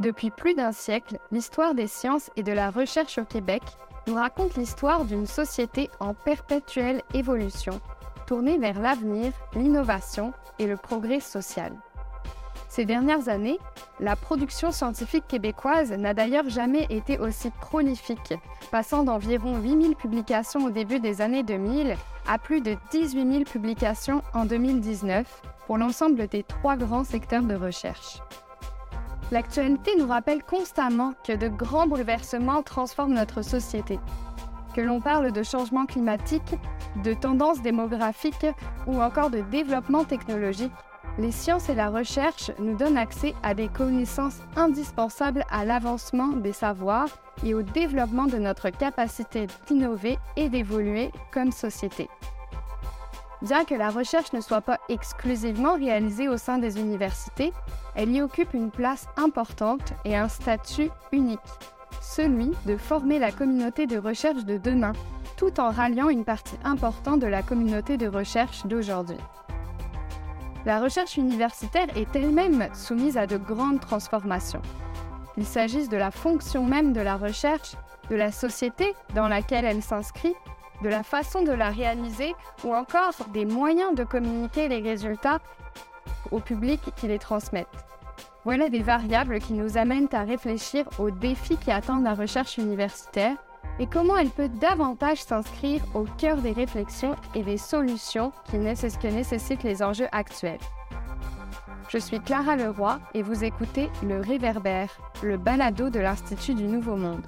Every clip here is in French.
Depuis plus d'un siècle, l'histoire des sciences et de la recherche au Québec nous raconte l'histoire d'une société en perpétuelle évolution, tournée vers l'avenir, l'innovation et le progrès social. Ces dernières années, la production scientifique québécoise n'a d'ailleurs jamais été aussi prolifique, passant d'environ 8000 publications au début des années 2000 à plus de 18 000 publications en 2019 pour l'ensemble des trois grands secteurs de recherche. L'actualité nous rappelle constamment que de grands bouleversements transforment notre société. Que l'on parle de changement climatique, de tendances démographiques ou encore de développement technologique, les sciences et la recherche nous donnent accès à des connaissances indispensables à l'avancement des savoirs et au développement de notre capacité d'innover et d'évoluer comme société. Bien que la recherche ne soit pas exclusivement réalisée au sein des universités, elle y occupe une place importante et un statut unique, celui de former la communauté de recherche de demain, tout en ralliant une partie importante de la communauté de recherche d'aujourd'hui. La recherche universitaire est elle-même soumise à de grandes transformations. Qu'il s'agisse de la fonction même de la recherche, de la société dans laquelle elle s'inscrit, de la façon de la réaliser ou encore des moyens de communiquer les résultats au public qui les transmettent. Voilà des variables qui nous amènent à réfléchir aux défis qui attendent la recherche universitaire et comment elle peut davantage s'inscrire au cœur des réflexions et des solutions qui que nécessitent les enjeux actuels. Je suis Clara Leroy et vous écoutez Le Réverbère, le balado de l'Institut du Nouveau Monde.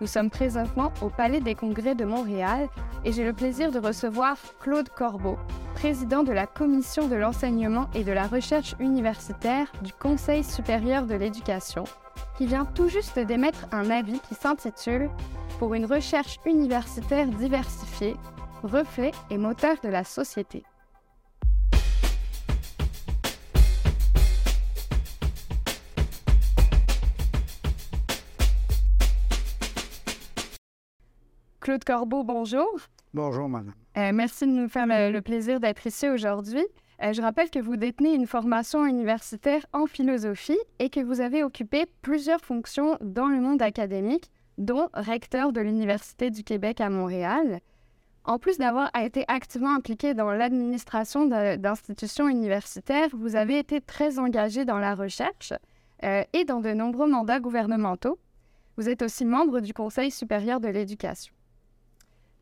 Nous sommes présentement au Palais des Congrès de Montréal et j'ai le plaisir de recevoir Claude Corbeau, président de la Commission de l'enseignement et de la recherche universitaire du Conseil supérieur de l'éducation, qui vient tout juste d'émettre un avis qui s'intitule Pour une recherche universitaire diversifiée, reflet et moteur de la société. Claude Corbeau, bonjour. Bonjour, madame. Euh, merci de nous faire le, plaisir d'être ici aujourd'hui. Euh, je rappelle que vous détenez une formation universitaire en philosophie et que vous avez occupé plusieurs fonctions dans le monde académique, dont recteur de l'Université du Québec à Montréal. En plus d'avoir été activement impliqué dans l'administration d'institutions universitaires, vous avez été très engagé dans la recherche euh, et dans de nombreux mandats gouvernementaux. Vous êtes aussi membre du Conseil supérieur de l'éducation.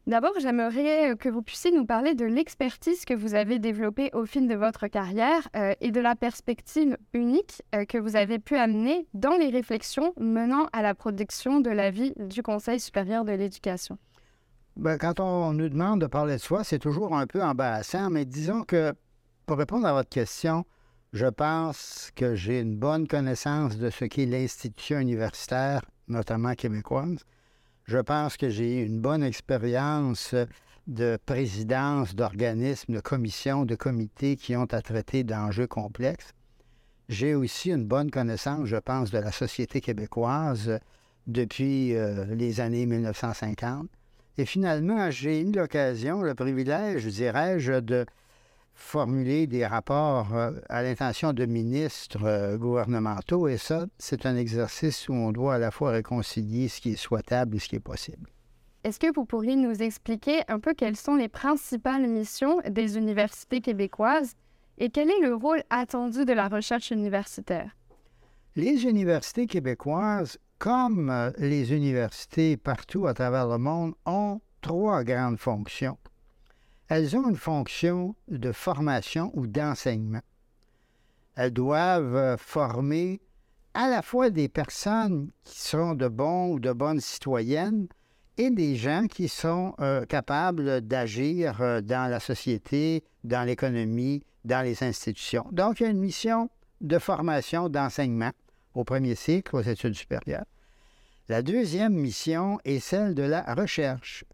D'abord, j'aimerais euh, que vous puissiez nous parler de l'expertise que vous avez développée au fil de votre carrière euh, et de la perspective unique euh, que vous avez pu amener dans les réflexions menant à la production de l'avis du Conseil supérieur de l'éducation. Ben, quand on nous demande de parler de soi, c'est toujours un peu embarrassant, mais disons que pour répondre à votre question, je pense que j'ai une bonne connaissance de ce qu'est l'institution universitaire, notamment québécoise je pense que j'ai eu une bonne expérience de présidence d'organismes, de commissions, de comités qui ont à traiter d'enjeux complexes. J'ai aussi une bonne connaissance, je pense, de la société québécoise depuis euh, les années 1950. Et finalement, j'ai eu l'occasion, le privilège, dirais-je, de formuler des rapports euh, à l'intention de ministres euh, gouvernementaux. Et ça, c'est un exercice où on doit à la fois réconcilier ce qui est souhaitable et ce qui est possible. Est-ce que vous pourriez nous expliquer un peu quelles sont les principales missions des universités québécoises et quel est le rôle attendu de la recherche universitaire? Les universités québécoises, comme euh, les universités partout à travers le monde, ont trois grandes fonctions elles ont une fonction de formation ou d'enseignement. Elles doivent euh, former à la fois des personnes qui sont de bons ou de bonnes citoyennes et des gens qui sont euh, capables d'agir euh, dans la société, dans l'économie, dans les institutions. Donc, il y a une mission de formation, d'enseignement au premier cycle aux études supérieures. La deuxième mission est celle de la recherche,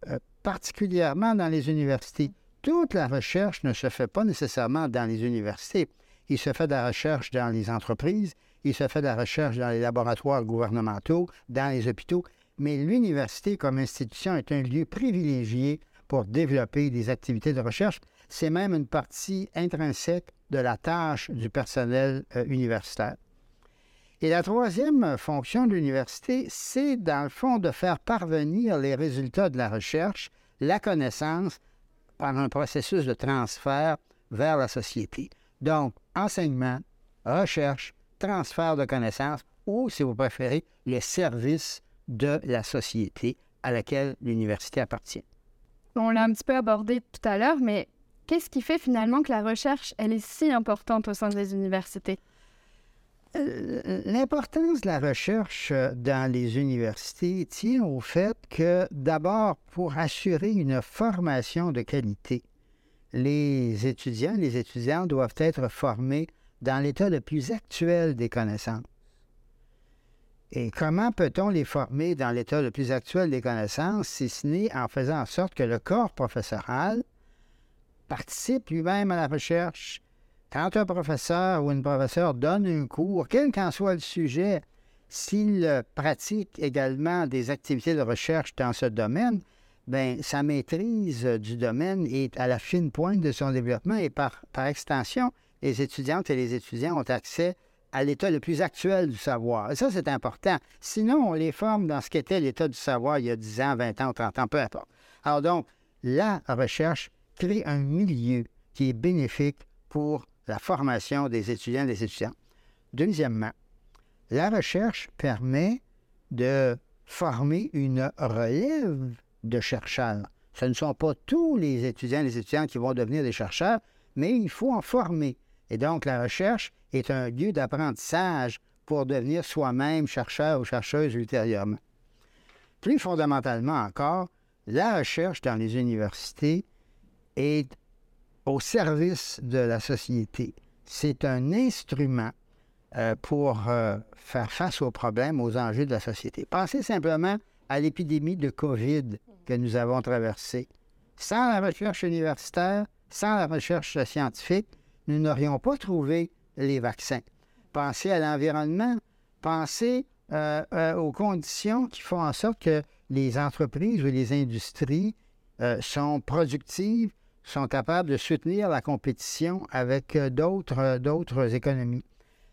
particulièrement dans les universités toute la recherche ne se fait pas nécessairement dans les universités. Il se fait de la recherche dans les entreprises, il se fait de la recherche dans les laboratoires gouvernementaux, dans les hôpitaux, mais l'université comme institution est un lieu privilégié pour développer des activités de recherche. C'est même une partie intrinsèque de la tâche du personnel euh, universitaire. Et la troisième fonction de l'université, c'est dans le fond de faire parvenir les résultats de la recherche, la connaissance, par un processus de transfert vers la société. Donc, enseignement, recherche, transfert de connaissances ou, si vous préférez, le service de la société à laquelle l'université appartient. On l'a un petit peu abordé tout à l'heure, mais qu'est-ce qui fait finalement que la recherche, elle est si importante au sein des universités? Euh, l'importance de la recherche euh, dans les universités tient au fait que, d'abord, pour assurer une formation de qualité, les étudiants, les étudiants doivent être formés dans l'état le plus actuel des connaissances. Et comment peut-on les former dans l'état le plus actuel des connaissances, si ce n'est en faisant en sorte que le corps professoral participe lui-même à la recherche, quand un professeur ou une professeure donne un cours, quel qu'en soit le sujet, s'il pratique également des activités de recherche dans ce domaine, bien, sa maîtrise du domaine est à la fine pointe de son développement et par, par extension, les étudiantes et les étudiants ont accès à l'état le plus actuel du savoir. Et ça, c'est important. Sinon, on les forme dans ce qu'était l'état du savoir il y a 10 ans, 20 ans, 30 ans, peu importe. Alors donc, la recherche crée un milieu qui est bénéfique pour la formation des étudiants et des étudiants. Deuxièmement, la recherche permet de former une relève de chercheurs. Ce ne sont pas tous les étudiants et les étudiantes qui vont devenir des chercheurs, mais il faut en former. Et donc, la recherche est un lieu d'apprentissage pour devenir soi-même chercheur ou chercheuse ultérieurement. Plus fondamentalement encore, la recherche dans les universités est au service de la société. C'est un instrument euh, pour euh, faire face aux problèmes, aux enjeux de la société. Pensez simplement à l'épidémie de COVID que nous avons traversée. Sans la recherche universitaire, sans la recherche scientifique, nous n'aurions pas trouvé les vaccins. Pensez à l'environnement, pensez euh, aux conditions qui font en sorte que les entreprises ou les industries sont productives sont capables de soutenir la compétition avec euh, euh, d'autres économies.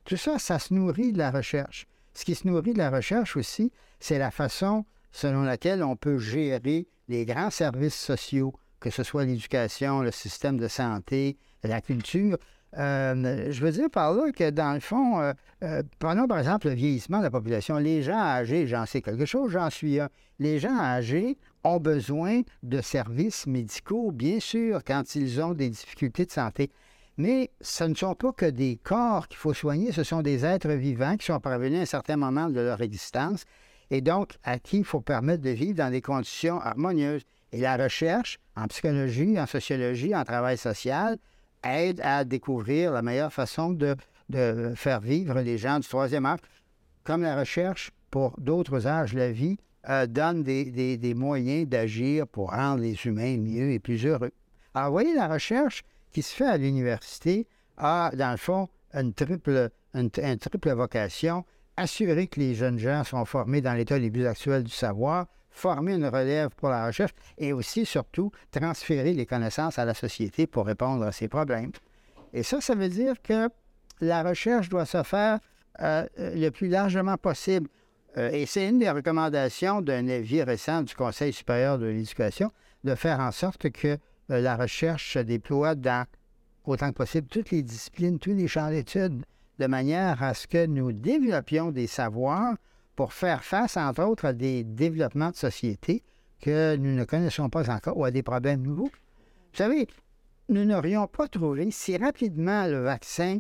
Tout ça, ça se nourrit de la recherche. Ce qui se nourrit de la recherche aussi, c'est la façon selon laquelle on peut gérer les grands services sociaux, que ce soit l'éducation, le système de santé, la culture. Euh, je veux dire par là que, dans le fond, prenons par exemple le vieillissement de la population. Les gens âgés, j'en sais quelque chose, j'en suis un. Les gens âgés ont besoin de services médicaux, bien sûr, quand ils ont des difficultés de santé. Mais ce ne sont pas que des corps qu'il faut soigner, ce sont des êtres vivants qui sont parvenus à un certain moment de leur existence et donc à qui il faut permettre de vivre dans des conditions harmonieuses. Et la recherche en psychologie, en sociologie, en travail social aide à découvrir la meilleure façon de, de faire vivre les gens du troisième âge, comme la recherche pour d'autres âges de la vie euh, donne des, moyens d'agir pour rendre les humains mieux et plus heureux. Alors, vous voyez, la recherche qui se fait à l'université a, dans le fond, une triple, une, triple vocation assurer que les jeunes gens sont formés dans l'état les plus actuels du savoir, former une relève pour la recherche et aussi, surtout, transférer les connaissances à la société pour répondre à ces problèmes. Et ça, ça veut dire que la recherche doit se faire euh, le plus largement possible. Euh, et c'est une des recommandations d'un avis récent du Conseil supérieur de l'éducation de faire en sorte que euh, la recherche se déploie dans, autant que possible, toutes les disciplines, tous les champs d'études, de manière à ce que nous développions des savoirs pour faire face, entre autres, à des développements de société que nous ne connaissons pas encore ou à des problèmes nouveaux. Vous savez, nous n'aurions pas trouvé si rapidement le vaccin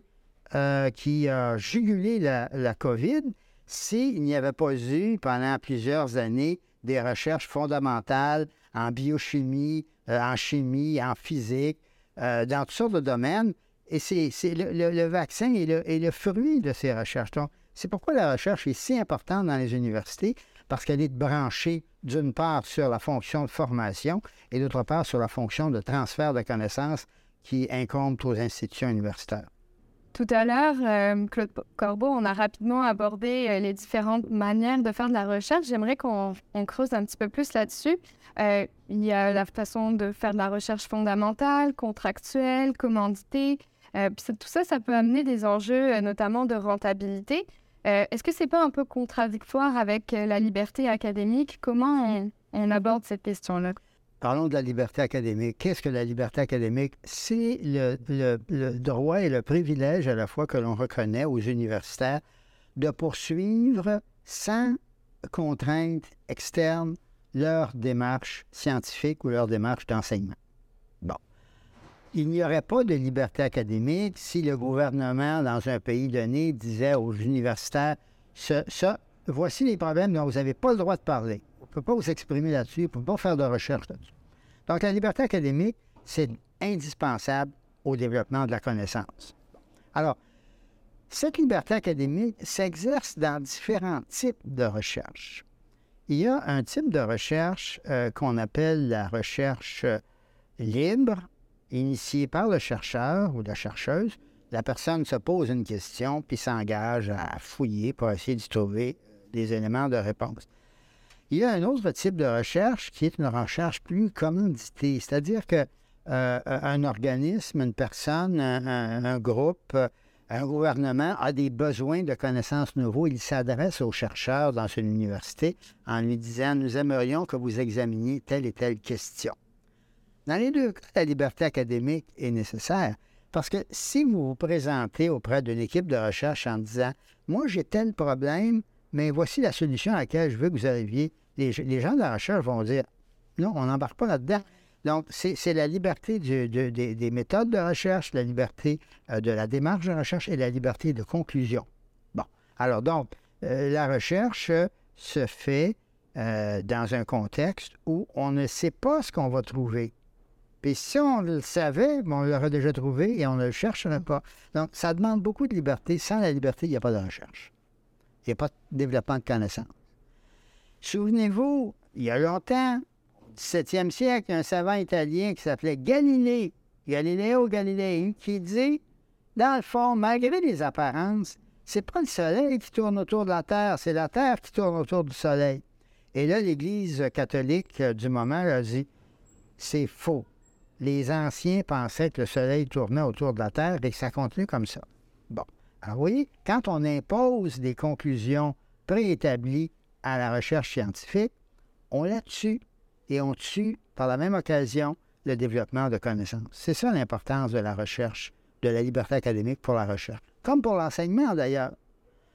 euh, qui a jugulé la, la COVID s'il n'y avait pas eu pendant plusieurs années des recherches fondamentales en biochimie, euh, en chimie, en physique, euh, dans toutes sortes de domaines. Et c'est, le, vaccin est le, fruit de ces recherches. C'est pourquoi la recherche est si importante dans les universités, parce qu'elle est branchée d'une part sur la fonction de formation et d'autre part sur la fonction de transfert de connaissances qui incombe aux institutions universitaires. Tout à l'heure, euh, Claude Corbeau, on a rapidement abordé euh, les différentes manières de faire de la recherche. J'aimerais qu'on creuse un petit peu plus là-dessus. Euh, il y a la façon de faire de la recherche fondamentale, contractuelle, commanditée. puis tout ça, ça peut amener des enjeux, notamment de rentabilité. Euh, est-ce que c'est pas un peu contradictoire avec euh, la liberté académique? Comment on, aborde cette question-là? Parlons de la liberté académique. Qu'est-ce que la liberté académique? C'est le, droit et le privilège à la fois que l'on reconnaît aux universitaires de poursuivre sans contrainte externe leur démarche scientifique ou leur démarche d'enseignement. Il n'y aurait pas de liberté académique si le gouvernement, dans un pays donné, disait aux universitaires ça, voici les problèmes dont vous n'avez pas le droit de parler. On ne peut pas vous exprimer là-dessus, on ne peut pas faire de recherche là-dessus. Donc, la liberté académique, c'est indispensable au développement de la connaissance. Alors, cette liberté académique s'exerce dans différents types de recherche. Il y a un type de recherche euh, qu'on appelle la recherche euh, libre, initiée par le chercheur ou la chercheuse. La personne se pose une question puis s'engage à fouiller pour essayer de trouver des éléments de réponse. Il y a un autre type de recherche qui est une recherche plus commanditée, c'est-à-dire que euh, un organisme, une personne, un groupe un gouvernement a des besoins de connaissances nouveaux, il s'adresse aux chercheurs dans une université en lui disant Nous aimerions que vous examiniez telle et telle question. Dans les deux cas, la liberté académique est nécessaire parce que si vous vous présentez auprès d'une équipe de recherche en disant Moi, j'ai tel problème, mais voici la solution à laquelle je veux que vous arriviez, les, gens de la recherche vont dire Non, on n'embarque pas là-dedans. Donc, c'est la liberté des méthodes de recherche, la liberté euh, de la démarche de recherche et la liberté de conclusion. Bon, alors donc, euh, la recherche se fait euh, dans un contexte où on ne sait pas ce qu'on va trouver. Puis si on le savait, on l'aurait déjà trouvé et on ne le chercherait pas. Donc, ça demande beaucoup de liberté. Sans la liberté, il n'y a pas de recherche. Il n'y a pas de développement de connaissances. Souvenez-vous, il y a longtemps, 17e siècle, un savant italien qui s'appelait Galilée, Galileo Galilei, qui dit, dans le fond, malgré les apparences, c'est pas le Soleil qui tourne autour de la Terre, c'est la Terre qui tourne autour du Soleil. Et là, l'Église catholique euh, du moment a dit, c'est faux. Les anciens pensaient que le Soleil tournait autour de la Terre et que ça continue comme ça. Bon. Alors, vous voyez, quand on impose des conclusions préétablies à la recherche scientifique, on la tue et on tue par la même occasion le développement de connaissances. C'est ça l'importance de la recherche, de la liberté académique pour la recherche, comme pour l'enseignement d'ailleurs.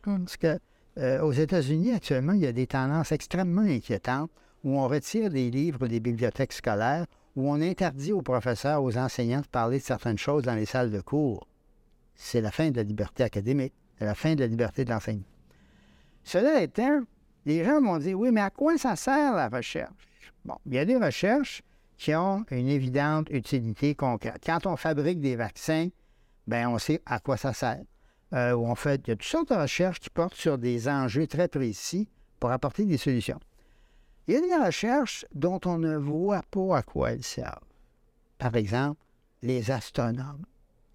Parce que euh, aux États-Unis actuellement, il y a des tendances extrêmement inquiétantes où on retire des livres des bibliothèques scolaires, où on interdit aux professeurs, aux enseignants de parler de certaines choses dans les salles de cours. C'est la fin de la liberté académique, c'est la fin de la liberté d'enseignement. Cela étant, les gens vont dire, oui, mais à quoi ça sert la recherche? Bon, il y a des recherches qui ont une évidente utilité concrète. Quand on fabrique des vaccins, bien, on sait à quoi ça sert. Euh, fait, il y a toutes sortes de recherches qui portent sur des enjeux très précis pour apporter des solutions. Il y a des recherches dont on ne voit pas à quoi elles servent. Par exemple, les astronomes,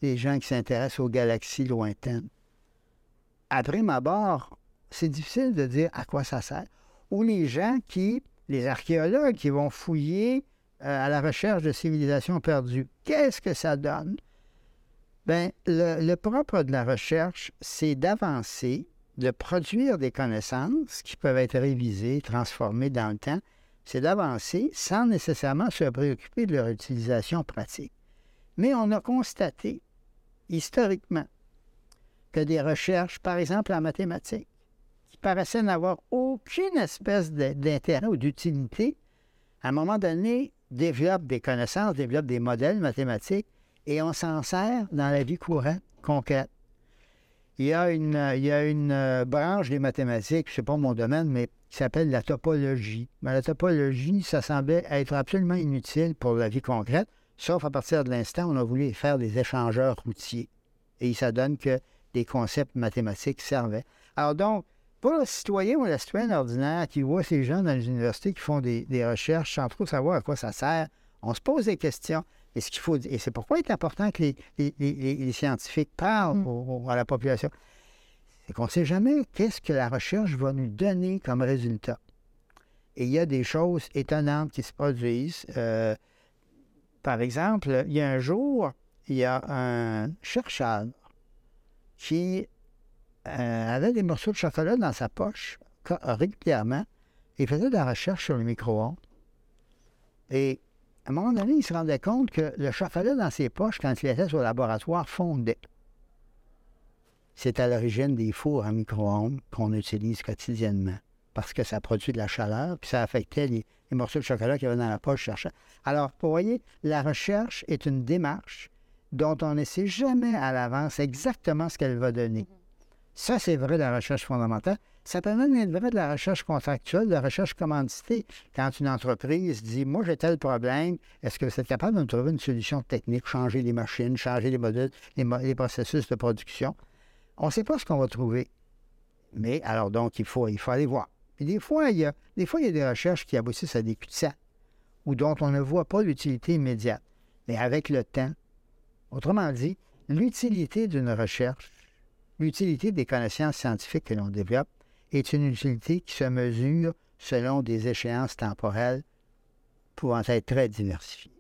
les gens qui s'intéressent aux galaxies lointaines. Ma barre, c'est difficile de dire à quoi ça sert. Ou les gens qui les archéologues qui vont fouiller euh, à la recherche de civilisations perdues. Qu'est-ce que ça donne? Bien, le, propre de la recherche, c'est d'avancer, de produire des connaissances qui peuvent être révisées, transformées dans le temps. C'est d'avancer sans nécessairement se préoccuper de leur utilisation pratique. Mais on a constaté, historiquement, que des recherches, par exemple en mathématiques, paraissait n'avoir aucune espèce d'intérêt ou d'utilité, à un moment donné, développe des connaissances, développe des modèles mathématiques et on s'en sert dans la vie courante, concrète. Il y a une, euh, branche des mathématiques, ce n'est pas mon domaine, mais qui s'appelle la topologie. Mais la topologie, ça semblait être absolument inutile pour la vie concrète, sauf à partir de l'instant où on a voulu faire des échangeurs routiers. Et ça donne que des concepts mathématiques servaient. Alors donc, pour le citoyen ou la citoyenne ordinaire qui voit ces gens dans les universités qui font des, recherches sans trop savoir à quoi ça sert, on se pose des questions. Et ce qu'il faut et c'est pourquoi il est important que les, scientifiques parlent mm. à la population. C'est qu'on ne sait jamais qu'est-ce que la recherche va nous donner comme résultat. Et il y a des choses étonnantes qui se produisent. Euh, par exemple, il y a un jour, il y a un chercheur qui euh, avait des morceaux de chocolat dans sa poche régulièrement. Il faisait de la recherche sur le micro-ondes. Et à un moment donné, il se rendait compte que le chocolat dans ses poches, quand il était au laboratoire, fondait. C'est à l'origine des fours à micro-ondes qu'on utilise quotidiennement parce que ça produit de la chaleur, puis ça affectait les, morceaux de chocolat qu'il y avait dans la poche cherchant. Alors, vous voyez, la recherche est une démarche dont on ne sait jamais à l'avance exactement ce qu'elle va donner. Ça, c'est vrai la recherche fondamentale. Ça peut même de la recherche contractuelle, de la recherche commanditée. Quand une entreprise dit Moi, j'ai tel problème, est-ce que vous êtes capable de me trouver une solution technique, changer les machines, changer les modèles, les processus de production? On ne sait pas ce qu'on va trouver. Mais alors, donc, il faut, il faut aller voir des fois, il y a, des fois, il y a des recherches qui aboutissent à des cul ou dont on ne voit pas l'utilité immédiate. Mais avec le temps, autrement dit, l'utilité d'une recherche, l'utilité des connaissances scientifiques que l'on développe, est une utilité qui se mesure selon des échéances temporelles pouvant être très diversifiées.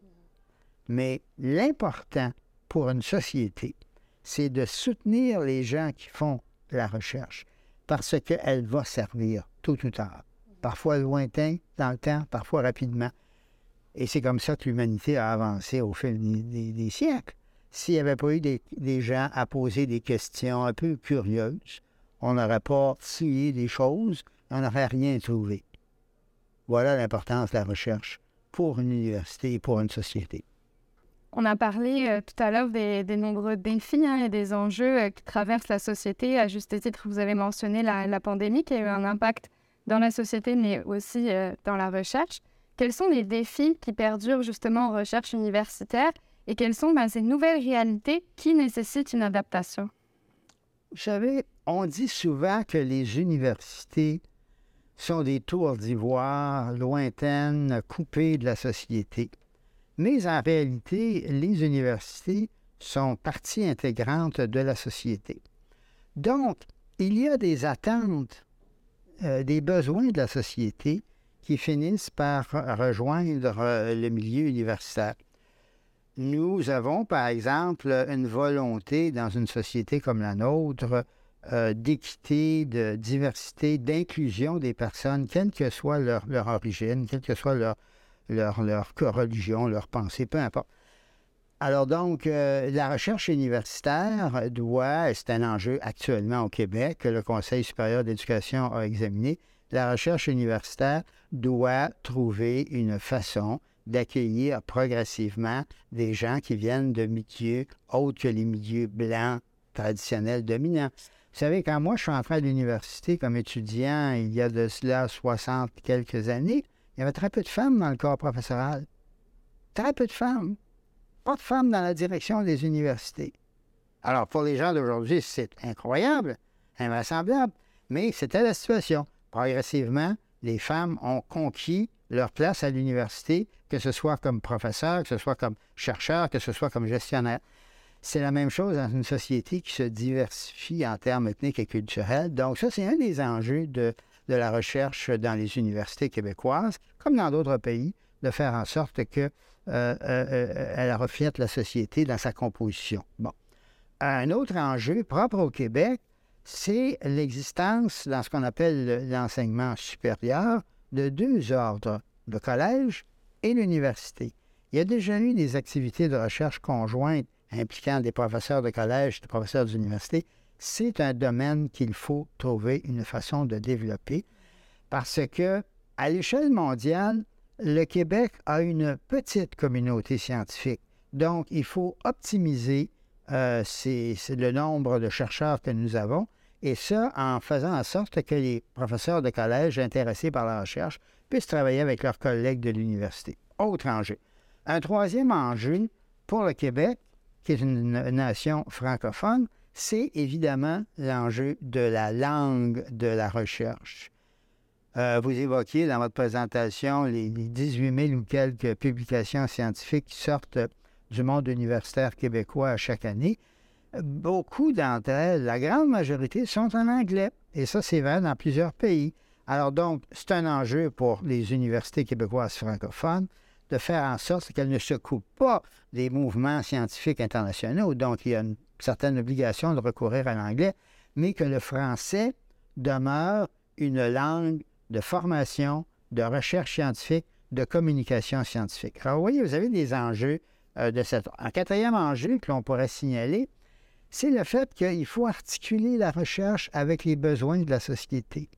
Mais l'important pour une société, c'est de soutenir les gens qui font la recherche parce qu'elle va servir tôt ou tard. Parfois lointain dans le temps, parfois rapidement. Et c'est comme ça que l'humanité a avancé au fil des, siècles. S'il n'y avait pas eu des, gens à poser des questions un peu curieuses, on n'aurait pas fouillé des choses, on n'aurait rien trouvé. Voilà l'importance de la recherche pour une université et pour une société. On a parlé euh, tout à l'heure des, nombreux défis hein, et des enjeux euh, qui traversent la société. À juste titre, vous avez mentionné la, la pandémie qui a eu un impact dans la société, mais aussi euh, dans la recherche. Quels sont les défis qui perdurent justement en recherche universitaire? Et quelles sont ben, ces nouvelles réalités qui nécessitent une adaptation? Vous savez, on dit souvent que les universités sont des tours d'ivoire lointaines, coupées de la société. Mais en réalité, les universités sont partie intégrante de la société. Donc, il y a des attentes euh, des besoins de la société qui finissent par rejoindre euh, le milieu universitaire. Nous avons, par exemple, une volonté dans une société comme la nôtre euh, d'équité, de diversité, d'inclusion des personnes, quelle que soit leur, origine, quelle que soit leur, leur, leur religion, leur pensée, peu importe. Alors donc, la recherche universitaire doit, c'est un enjeu actuellement au Québec que le Conseil supérieur d'éducation a examiné, la recherche universitaire doit trouver une façon d'accueillir progressivement des gens qui viennent de milieux autres que les milieux blancs traditionnels dominants. Vous savez, quand moi je suis entré à l'université comme étudiant il y a de cela 60 quelques années, il y avait très peu de femmes dans le corps professoral. Très peu de femmes pas de femmes dans la direction des universités. Alors, pour les gens d'aujourd'hui, c'est incroyable, invraisemblable, mais c'était la situation. Progressivement, les femmes ont conquis leur place à l'université, que ce soit comme professeur, que ce soit comme chercheur, que ce soit comme gestionnaire. C'est la même chose dans une société qui se diversifie en termes ethniques et culturels. Donc, ça, c'est un des enjeux de, de la recherche dans les universités québécoises, comme dans d'autres pays, de faire en sorte que euh, euh, euh, reflète la société dans sa composition. Bon. Un autre enjeu propre au Québec, c'est l'existence dans ce qu'on appelle l'enseignement supérieur de deux ordres, le collège et l'université. Il y a déjà eu des activités de recherche conjointes impliquant des professeurs de collège des professeurs d'université. C'est un domaine qu'il faut trouver une façon de développer parce que, à l'échelle mondiale, le Québec a une petite communauté scientifique. Donc, il faut optimiser euh, le nombre de chercheurs que nous avons, et ça en faisant en sorte que les professeurs de collège intéressés par la recherche puissent travailler avec leurs collègues de l'université. Autre enjeu. Un troisième enjeu pour le Québec, qui est une nation francophone, c'est évidemment l'enjeu de la langue de la recherche. Euh, vous évoquiez dans votre présentation les, 18 000 ou quelques publications scientifiques qui sortent du monde universitaire québécois chaque année. Beaucoup d'entre elles, la grande majorité, sont en anglais. Et ça, c'est vrai dans plusieurs pays. Alors donc, c'est un enjeu pour les universités québécoises francophones de faire en sorte qu'elles ne se coupent pas des mouvements scientifiques internationaux. Donc, il y a une certaine obligation de recourir à l'anglais. mais que le français demeure une langue de formation, de recherche scientifique, de communication scientifique. Alors, vous voyez, vous avez des enjeux euh, de cette. Un quatrième enjeu que l'on pourrait signaler, c'est le fait qu'il faut articuler la recherche avec les besoins de la société.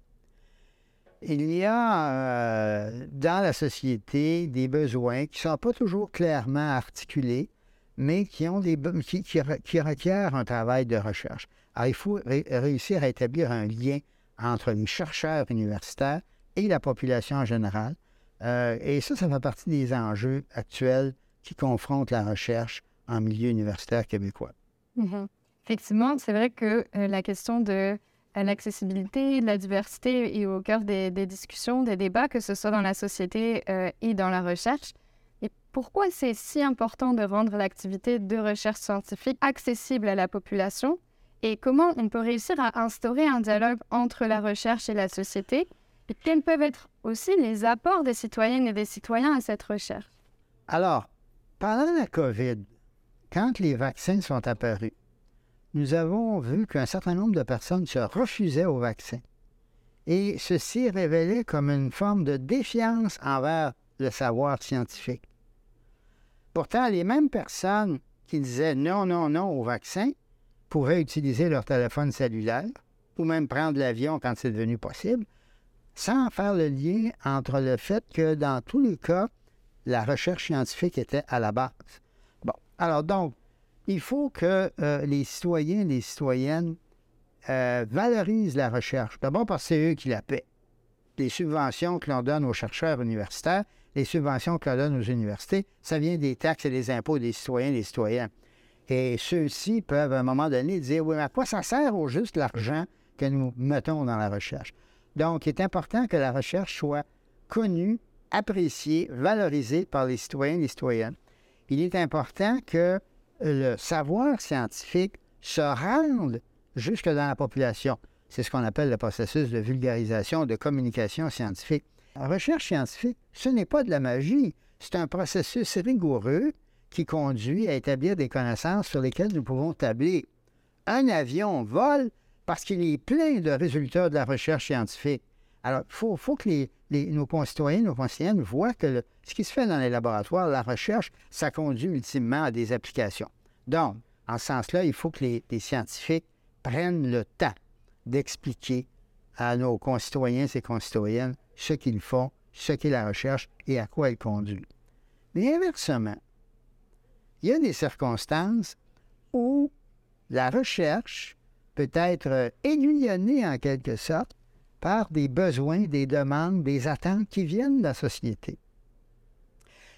Il y a euh, dans la société des besoins qui ne sont pas toujours clairement articulés, mais qui, ont des, qui, qui, requièrent un travail de recherche. Alors, il faut réussir à établir un lien entre les chercheurs universitaires et la population en général. Euh, et ça, ça fait partie des enjeux actuels qui confrontent la recherche en milieu universitaire québécois. Mm-hmm. Effectivement, c'est vrai que euh, la question de euh, l'accessibilité, de la diversité est au cœur des, discussions, des débats, que ce soit dans la société et dans la recherche. Et pourquoi c'est si important de rendre l'activité de recherche scientifique accessible à la population? Et comment on peut réussir à instaurer un dialogue entre la recherche et la société? Et quels peuvent être aussi les apports des citoyennes et des citoyens à cette recherche? Alors, pendant la COVID, quand les vaccins sont apparus, nous avons vu qu'un certain nombre de personnes se refusaient au vaccin. Et ceci révélait comme une forme de défiance envers le savoir scientifique. Pourtant, les mêmes personnes qui disaient non, non, non au vaccin pourraient utiliser leur téléphone cellulaire ou même prendre l'avion quand c'est devenu possible, sans faire le lien entre le fait que dans tous les cas, la recherche scientifique était à la base. Bon, alors donc, il faut que euh, les citoyens et les citoyennes euh, valorisent la recherche. D'abord parce que c'est eux qui la paient. Les subventions que l'on donne aux chercheurs universitaires, les subventions que l'on donne aux universités, ça vient des taxes et des impôts des citoyens et des citoyennes. Et ceux-ci peuvent, à un moment donné, dire Oui, mais à quoi ça sert au juste l'argent que nous mettons dans la recherche? Donc, il est important que la recherche soit connue, appréciée, valorisée par les citoyens et les citoyennes. Il est important que le savoir scientifique se rende jusque dans la population. C'est ce qu'on appelle le processus de vulgarisation, de communication scientifique. La recherche scientifique, ce n'est pas de la magie, c'est un processus rigoureux qui conduit à établir des connaissances sur lesquelles nous pouvons tabler. Un avion vole parce qu'il est plein de résultats de la recherche scientifique. Alors, il faut, que nos concitoyens, nos concitoyennes voient que ce qui se fait dans les laboratoires, la recherche, ça conduit ultimement à des applications. Donc, en ce sens-là, il faut que les, les scientifiques prennent le temps d'expliquer à nos concitoyens et concitoyennes ce qu'ils font, ce qu'est la recherche et à quoi elle conduit. Mais inversement, il y a des circonstances où la recherche peut être aiguillonnée en quelque sorte par des besoins, des demandes, des attentes qui viennent de la société.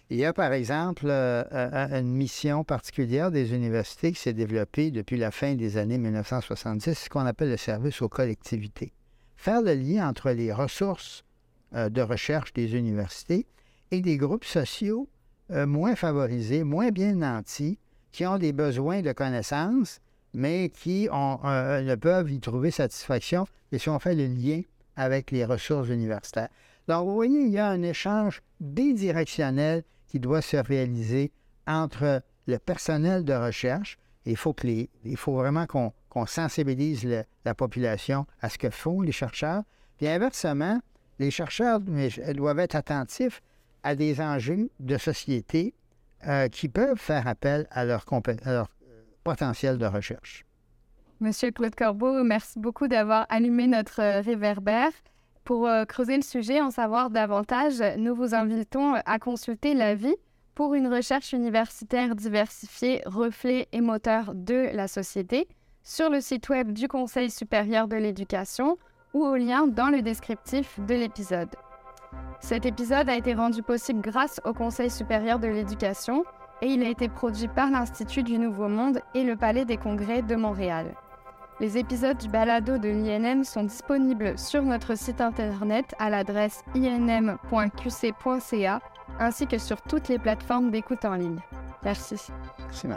Il y a par exemple euh, euh, une mission particulière des universités qui s'est développée depuis la fin des années 1970, ce qu'on appelle le service aux collectivités. Faire le lien entre les ressources euh, de recherche des universités et des groupes sociaux moins favorisés, moins bien nantis, qui ont des besoins de connaissances, mais qui ne peuvent y trouver satisfaction et si on fait le lien avec les ressources universitaires. Donc, vous voyez, il y a un échange bidirectionnel qui doit se réaliser entre le personnel de recherche. il faut, que il faut vraiment qu'on sensibilise la population à ce que font les chercheurs. Puis inversement, les chercheurs doivent être attentifs à des enjeux de société euh, qui peuvent faire appel à leur, euh, potentiel de recherche. Monsieur Claude Corbeau, merci beaucoup d'avoir allumé notre euh, réverbère. Pour creuser le sujet, en savoir davantage, nous vous invitons à consulter l'avis pour une recherche universitaire diversifiée, reflet et moteur de la société sur le site web du Conseil supérieur de l'éducation ou au lien dans le descriptif de l'épisode. Cet épisode a été rendu possible grâce au Conseil supérieur de l'éducation et il a été produit par l'Institut du Nouveau Monde et le Palais des Congrès de Montréal. Les épisodes du balado de l'INM sont disponibles sur notre site internet à l'adresse inm.qc.ca ainsi que sur toutes les plateformes d'écoute en ligne. Merci. Merci.